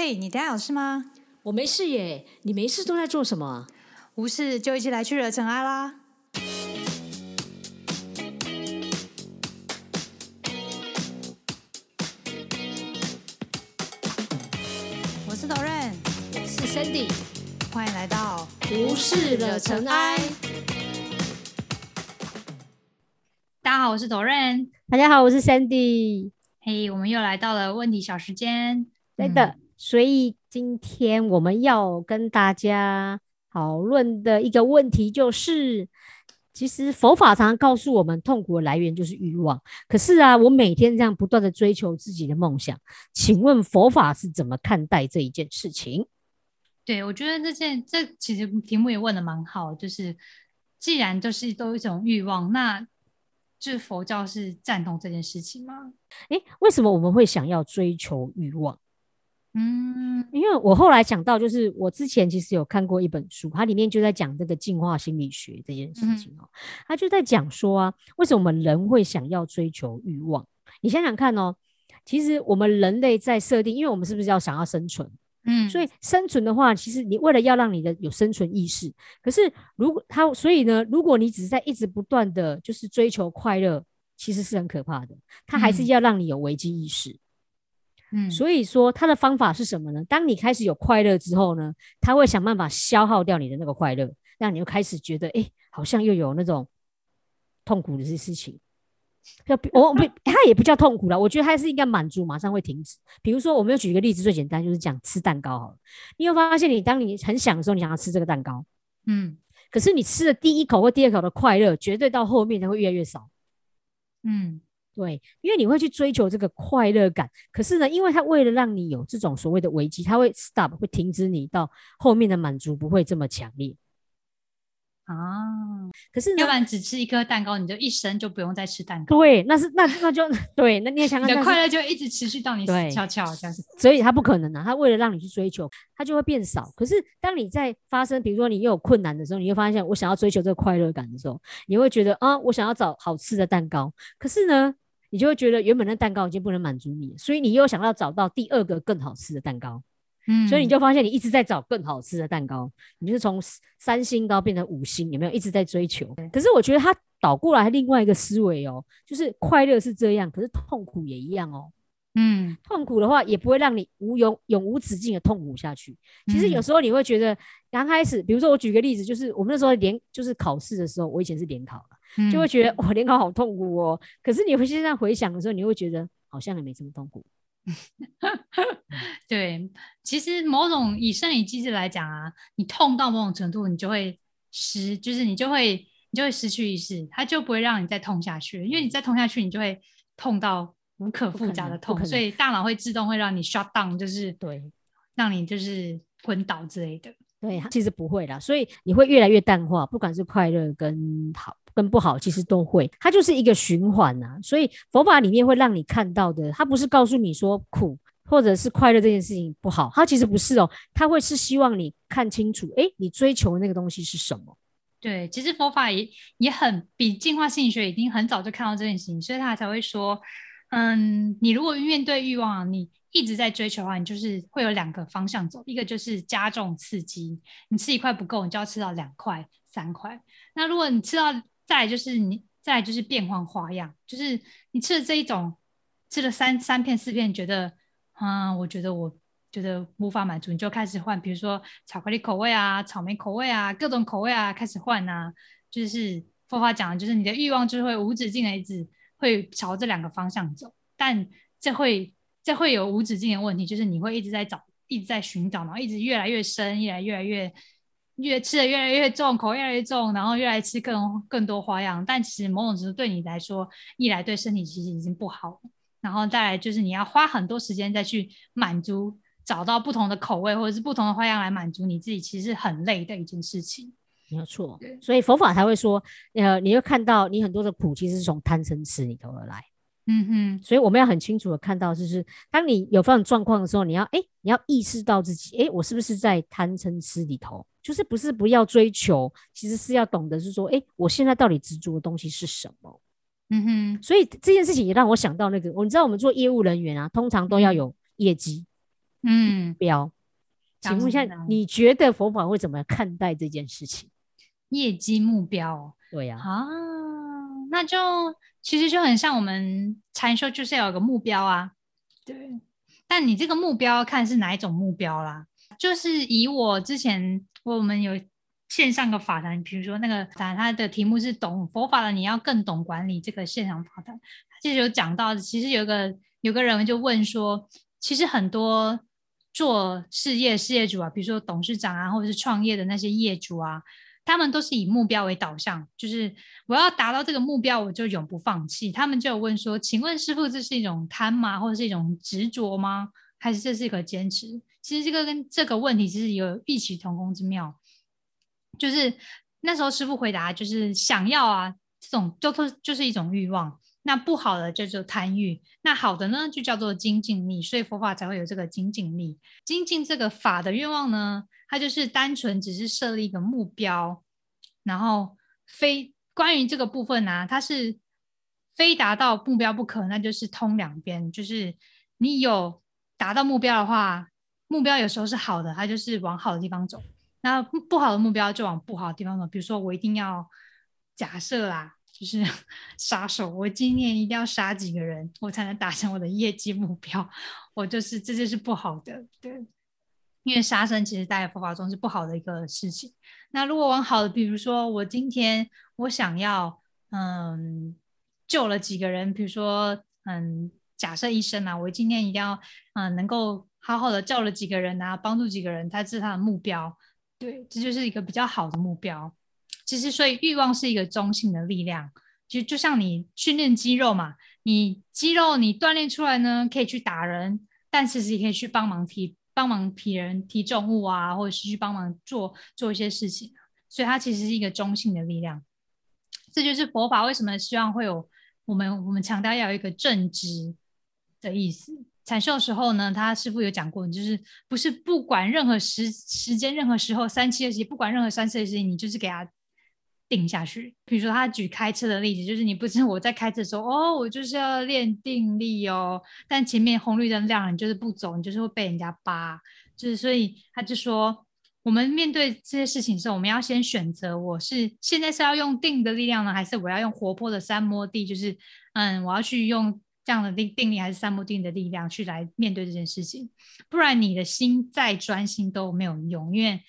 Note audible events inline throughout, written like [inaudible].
嘿，你等下有事吗？我没事耶，你没事都在做什么？无事就一起来去惹尘埃啦！我是 Doren，我是 Sandy，欢迎来到无事惹尘埃。大家好，我是 Doren。大家好，我是 Sandy。嘿，我们又来到了问题小时间。对的，所以今天我们要跟大家讨论的一个问题就是，其实佛法常常告诉我们，痛苦的来源就是欲望。可是啊，我每天这样不断的追求自己的梦想，请问佛法是怎么看待这一件事情？对，我觉得这件这其实题目也问的蛮好，就是既然就是都一种欲望，那就是佛教是赞同这件事情吗？诶，为什么我们会想要追求欲望？嗯因为我后来讲到，就是我之前其实有看过一本书，它里面就在讲这个进化心理学这件事情哦，它就在讲说啊，为什么我们人会想要追求欲望？你想想看哦，其实我们人类在设定，因为我们是不是要想要生存？嗯，所以生存的话，其实你为了要让你的有生存意识，可是如果它，所以呢，如果你只是在一直不断的就是追求快乐，其实是很可怕的，它还是嗯要让你有危机意识。嗯，所以说，他的方法是什么呢？当你开始有快乐之后呢，他会想办法消耗掉你的那个快乐，让你又开始觉得，哎，好像又有那种痛苦的事事情。要比我不，[laughs] 他也不叫痛苦了，我觉得他是应该满足，马上会停止。比如说，我们要举一个例子，最简单就是讲吃蛋糕好了。你有发现，你当你很想的时候，你想要吃这个蛋糕，嗯可是你吃了第一口或第二口的快乐，绝对到后面它会越来越少。嗯对，因为你会去追求这个快乐感，可是呢，因为他为了让你有这种所谓的危机，他会 stop，会停止你到后面的满足不会这么强烈。啊，可是呢要不，然只吃一颗蛋糕，你就一生就不用再吃蛋糕，对，那是那那就 [laughs] 对，那你也想想，你的快乐就一直持续到你死对翘翘这样子。所以他不可能啊，他为了让你去追求，他就会变少。可是当你在发生，比如说你又有困难的时候，你会发现，我想要追求这个快乐感的时候，你会觉得啊，我想要找好吃的蛋糕，可是呢，你就会觉得原本的蛋糕已经不能满足你，所以你又想要找到第二个更好吃的蛋糕。嗯，所以你就发现你一直在找更好吃的蛋糕，你就是从三星糕变成五星，有没有一直在追求？可是我觉得它倒过来另外一个思维哦，就是快乐是这样，可是痛苦也一样哦。嗯痛苦的话也不会让你无永永无止境的痛苦下去。其实有嗯时候你会觉得刚开始，比如说我举个例子，就是我们那时候联就是考试的时候，我以前是联考就会觉得哇联考好痛苦哦。可是你会现在回想的时候，你会觉得好像也没这么痛苦。[laughs] 对，其实某种以生理机制来讲啊，你痛到某种程度，你就会失，就是你就会你就会失去意识，它就不会让你再痛下去，因为你再痛下去，你就会痛到无可复加的痛，所以大脑会自动会让你 shut down，就是对让你就是昏倒之类的。对，它其实不会啦，所以你会越来越淡化，不管是快乐跟好跟不好，其实都会，它就是一个循环呐。所以佛法里面会让你看到的，它不是告诉你说苦或者是快乐这件事情不好，它其实不是哦，它会是希望你看清楚，诶，你追求的那个东西是什么。对，其实佛法也也很比进化心理学已经很早就看到这件事情，所以他才会说，嗯，你如果面对欲望，你一直在追求的话，你就是会有两个方向走，一个就是加重刺激，你吃一块不够，你就要吃到两块、三块。那如果你吃到再就是你再就是变换花样，就是你吃了这一种，吃了三三片四片，觉得，嗯，我觉得我觉得无法满足，你就开始换，比如说巧克力口味啊、草莓口味啊、各种口味啊，开始换啊。就是佛法讲的，就是你的欲望就会无止境的一直会朝这两个方向走，但这会这会有无止境的问题，就是你会一直在找，一直在寻找，然后一直越来越深，越来越来越越吃的越来越重，口味越来越重，然后越来吃更更多花样。但其实某种程度对你来说，一来对身体其实已经不好了，然后再来就是你要花很多时间再去满足。找到不同的口味或者是不同的花样来满足你自己，其实是很累的一件事情。没有错，所以佛法才会说，呃，你会看到你很多的苦其实是从贪嗔痴里头而来。嗯哼，所以我们要很清楚的看到，就是当你有这种状况的时候，你要哎，你要意识到自己，哎，我是不是在贪嗔痴里头？就是不是不要追求，其实是要懂得是说，哎，我现在到底执着的东西是什么？嗯哼，所以这件事情也让我想到那个，我你知道我们做业务人员啊，通常都要嗯有业绩，嗯，标。请问一下你觉得佛法会怎么看待这件事情？业绩目标哦对呀、啊，那就其实就很像我们禅修，就是要有个目标啊。对，但你这个目标看是哪一种目标啦？就是以我之前我们有线上个法坛，比如说那个法坛，它的题目是懂佛法的，你要更懂管理这个现场法坛。它其实有讲到，其实有个有个人就问说，其实很多做事业事业主啊，比如说董事长啊，或者是创业的那些业主啊，他们都是以目标为导向，就是我要达到这个目标，我就永不放弃。他们就有问说，请问师傅，这是一种贪吗，或者是一种执着吗？还是这是一个坚持？其实这个跟这个问题其实有异曲同工之妙。就是那时候师傅回答，就是想要啊，这种就都就是一种欲望。那不好的就叫贪欲，那好的呢就叫做精进力，所以佛法才会有这个精进力。精进这个法的愿望呢，它就是单纯只是设立一个目标，然后非关于这个部分呢、它是非达到目标不可，那就是通两边，就是你有达到目标的话，目标有时候是好的，它就是往好的地方走；那不不好的目标就往不好的地方走。比如说，我一定要假设啦，就是 [laughs] 杀手，我今年一定要杀几个人，我才能达成我的业绩目标。我就是这就是不好的，对。因为杀生其实在佛法中是不好的一个事情。那如果往好的，比如说我今天我想要，嗯，救了几个人，比如说，嗯，假设医生啊，我今天一定要，嗯，能够好好的救了几个人啊，帮助几个人，他是他的目标。对，这就是一个比较好的目标。其实，所以欲望是一个中性的力量，就就像你训练肌肉嘛，你肌肉你锻炼出来呢，可以去打人，但其实也可以去帮忙提帮忙提人提重物啊，或者是去帮忙做做一些事情，所以它其实是一个中性的力量。这就是佛法为什么希望会有我们我们强调要有一个正直的意思。禅修的时候呢，他师傅有讲过，就是不是不管任何时时间、任何时候三七二十一，不管任何三四二十一，你就是给他定下去。比如说他举开车的例子，就是你不是我在开车的时候，哦，我就是要练定力哦，但前面红绿灯亮了，你就是不走，你就是会被人家扒。就是所以他就说，我们面对这些事情的时候，我们要先选择，我是现在是要用定的力量呢，还是我要用活泼的三摩地？就是嗯，我要去用这样的定定力，还是三摩定的力量去来面对这件事情？不然你的心再专心都没有用，因为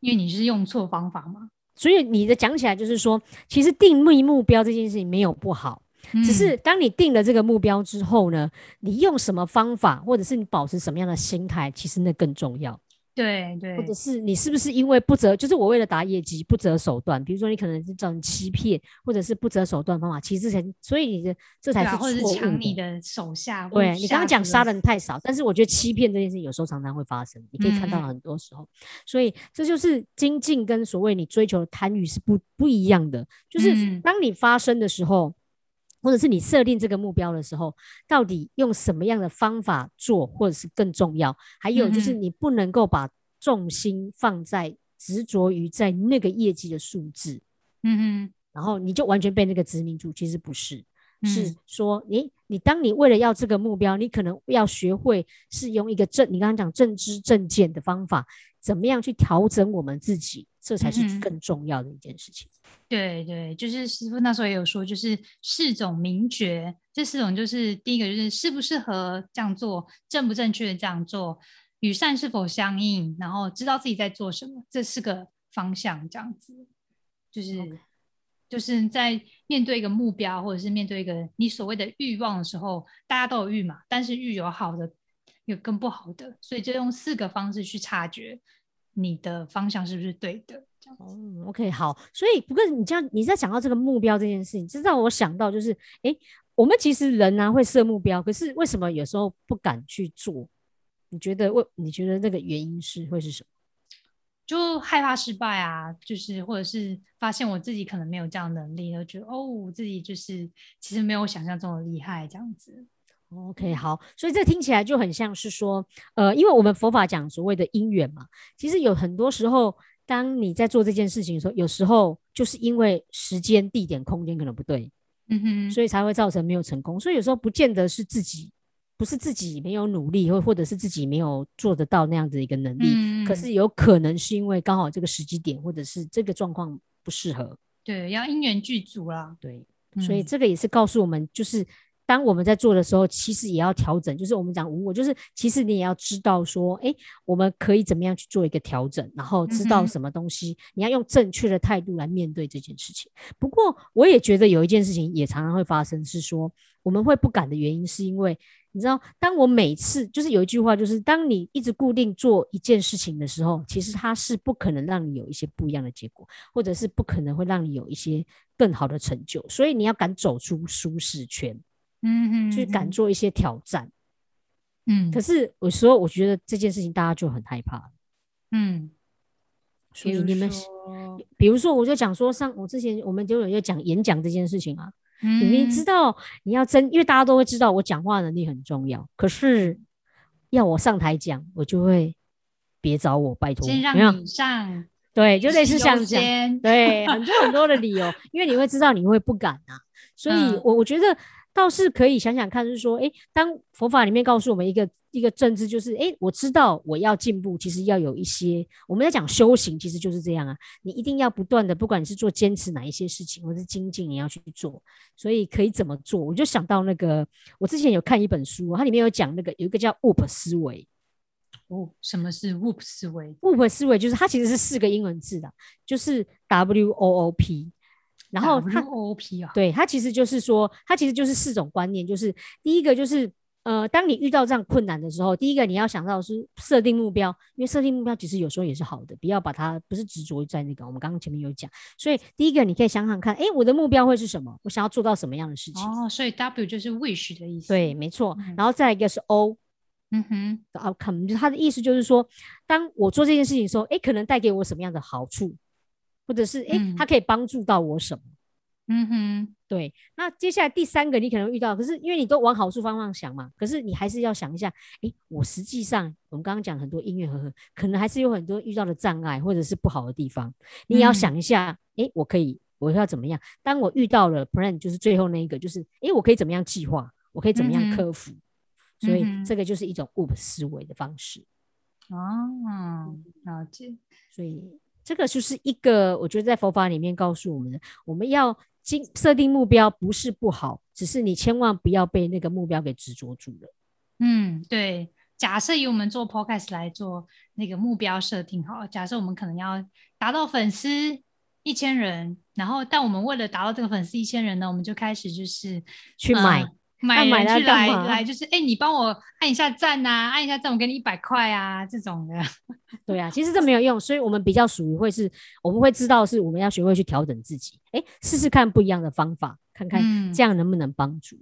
因为你是用错方法嘛。所以你的讲起来就是说，其实定立目标这件事情没有不好，只嗯是当你定了这个目标之后呢，你用什么方法，或者是你保持什么样的心态，其实那更重要。对对或者是你是不是因为不择，就是我为了打业绩不择手段，比如说你可能是这种欺骗，或者是不择手段方法，其实才所以你的这才是错或者是抢你的。手下。对你刚刚讲杀人太少，但是我觉得欺骗这件事情有时候常常会发生，你可以看到嗯很多时候，所以这就是精进跟所谓你追求的贪欲是不不一样的。就是嗯当你发生的时候，或者是你设定这个目标的时候，到底用什么样的方法做，或者是更重要，还有就是你不能够把重心放在执着于在那个业绩的数字，嗯嗯然后你就完全被那个殖民住，其实不是。是嗯。说，你你当你为了要这个目标，你可能要学会是用一个正，你刚刚讲正知正见的方法，怎么样去调整我们自己，这才是更重要的一件事情。对对，就是师傅那时候也有说，就是四种名觉，这四种就是第一个就是适不适合这样做，正不正确的这样做，与善是否相应，然后知道自己在做什么，这四个方向这样子，就是。就是在面对一个目标，或者是面对一个你所谓的欲望的时候，大家都有欲嘛，但是欲有好的，有更不好的，所以就用四个方式去察觉你的方向是不是对的，这样子。哦，OK，好，所以不过你这样你在讲到这个目标这件事情，这让我想到就是，诶，我们其实人啊会设目标，可是为什么有时候不敢去做？你觉得为你觉得那个原因是会是什么？就害怕失败啊，就是或者是发现我自己可能没有这样的能力，然后觉得哦，我自己就是其实没有想象中的厉害这样子。OK，好，所以这听起来就很像是说，呃，因为我们佛法讲所谓的因缘嘛，其实有很多时候，当你在做这件事情的时候，有时候就是因为时间、地点、空间可能不对，嗯哼，所以才会造成没有成功。所以有时候不见得是自己不是自己没有努力，或或者是自己没有做得到那样子一个能力，嗯可是有可能是因为刚好这个时机点，或者是这个状况不适合。对，要因缘具足啦。对，所以嗯这个也是告诉我们，就是当我们在做的时候，其实也要调整。就是我们讲无我，就是其实你也要知道说，哎，我们可以怎么样去做一个调整，然后知道什么东西，你要用正确的态度来面对这件事情。不过，我也觉得有一件事情也常常会发生，是说我们会不敢的原因，是因为你知道，当我每次就是有一句话，就是当你一直固定做一件事情的时候，其实它是不可能让你有一些不一样的结果，或者是不可能会让你有一些更好的成就。所以你要敢走出舒适圈，嗯哼，去敢嗯做一些挑战。嗯，可是有时候我觉得这件事情大家就很害怕，嗯，所以你们比如说，我就讲说上我之前我们就有在讲演讲这件事情啊，嗯。你明知道你要真，因为大家都会知道我讲话能力很重要，可是要我上台讲，我就会别找我，拜托，先让你上，对，就类似像优讲，先。对，很多很多的理由，因为你会知道你会不敢啊，所以嗯。我我觉得倒是可以想想看，就是说，哎，当佛法里面告诉我们一个一个政治，就是，哎，我知道我要进步，其实要有一些我们在讲修行，其实就是这样啊，你一定要不断的，不管你是做坚持哪一些事情，或是精进，你要去做，所以可以怎么做？我就想到那个，我之前有看一本书，它里面有讲那个有一个叫 WOOP 思维。哦，什么是 WOOP 思维？WOOP 思维就是它其实是四个英文字的，就是 W O O P，然后它 WOP 啊，对它其实就是说，它其实就是四种观念，就是第一个就是呃，当你遇到这样困难的时候，第一个你要想到是设定目标，因为设定目标其实有时候也是好的，不要把它不是执着在那个，我们刚刚前面有讲，所以第一个你可以想想看，哎，我的目标会是什么？我想要做到什么样的事情？哦，所以 W 就是 wish 的意思。对，，没错，嗯然后再一个是 O，嗯哼，的 outcome，就他的意思就是说，当我做这件事情的时候，哎，可能带给我什么样的好处，或者是诶，嗯它可以帮助到我什么？嗯哼，对，那接下来第三个你可能会遇到，可是因为你都往好处方向想嘛，可是你还是要想一下，诶，我实际上我们刚刚讲很多音乐和合，可能还是有很多遇到的障碍或者是不好的地方，你也要嗯想一下，诶，我可以我要怎么样？当我遇到了 plan，就是最后那一个，就是诶，我可以怎么样计划？我可以怎么样克服？所以这个就是一种 WOOP 思维的方式。哦，了解。所以这个就是一个，我觉得在佛法里面告诉我们的，我们要经设定目标不是不好，只是你千万不要被那个目标给执着住了。嗯，对。假设以我们做 podcast 来做那个目标设定好，假设我们可能要达到粉丝一千人，然后但我们为了达到这个粉丝一千人呢，我们就开始就是去买呃买那买人去来它干嘛来，就是哎、你帮我按一下赞呐、按一下赞，我给你一百块啊，这种的。[laughs] 对啊，其实这没有用，所以我们比较属于会是，我们会知道是我们要学会去调整自己，哎，试试看不一样的方法，看看嗯这样能不能帮助。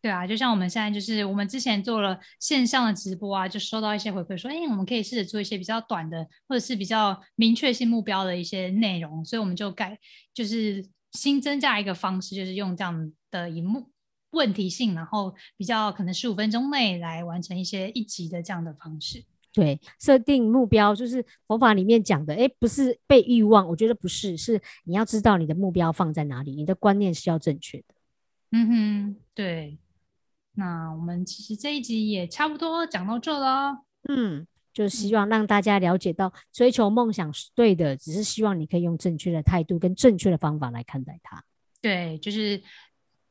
对啊，就像我们现在就是我们之前做了线上的直播啊，就收到一些回馈说，哎，我们可以试着做一些比较短的，或者是比较明确性目标的一些内容，所以我们就改，就是新增加一个方式，就是用这样的荧幕问题性，然后比较可能十五分钟内来完成一些一级的这样的方式。对，设定目标就是佛法里面讲的，哎，不是被欲望，我觉得不是，是你要知道你的目标放在哪里，你的观念是要正确的。嗯哼，对。那我们其实这一集也差不多讲到这了哦。嗯，就希望让大家了解到，追求梦想是对的，只是希望你可以用正确的态度跟正确的方法来看待它。对，就是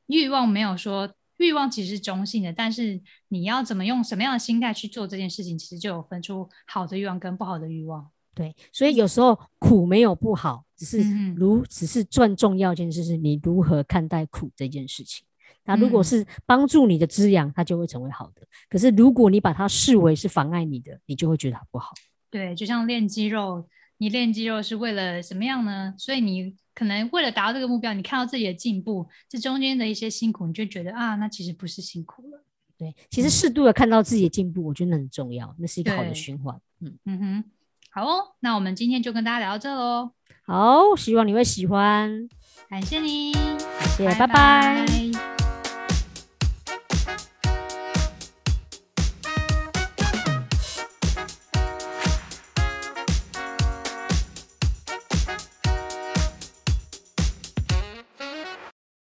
欲望没有说欲望其实是中性的，但是你要怎么用什么样的心态去做这件事情，其实就有分出好的欲望跟不好的欲望。对，所以有时候苦没有不好，只是如只是最重要一件事是你如何看待苦这件事情。那如果嗯是帮助你的滋养，它就会成为好的。可是如果你把它视为是妨碍你的，你就会觉得它不好。对，就像练肌肉，你练肌肉是为了什么样呢？所以你可能为了达到这个目标，你看到自己的进步，这中间的一些辛苦，你就觉得啊，那其实不是辛苦了。对，其实适度的看到自己的进步，我觉得很重要，那是一个好的循环。嗯，嗯哼，好哦，那我们今天就跟大家聊到这喽，好，希望你会喜欢，感谢你，谢谢，拜拜拜。拜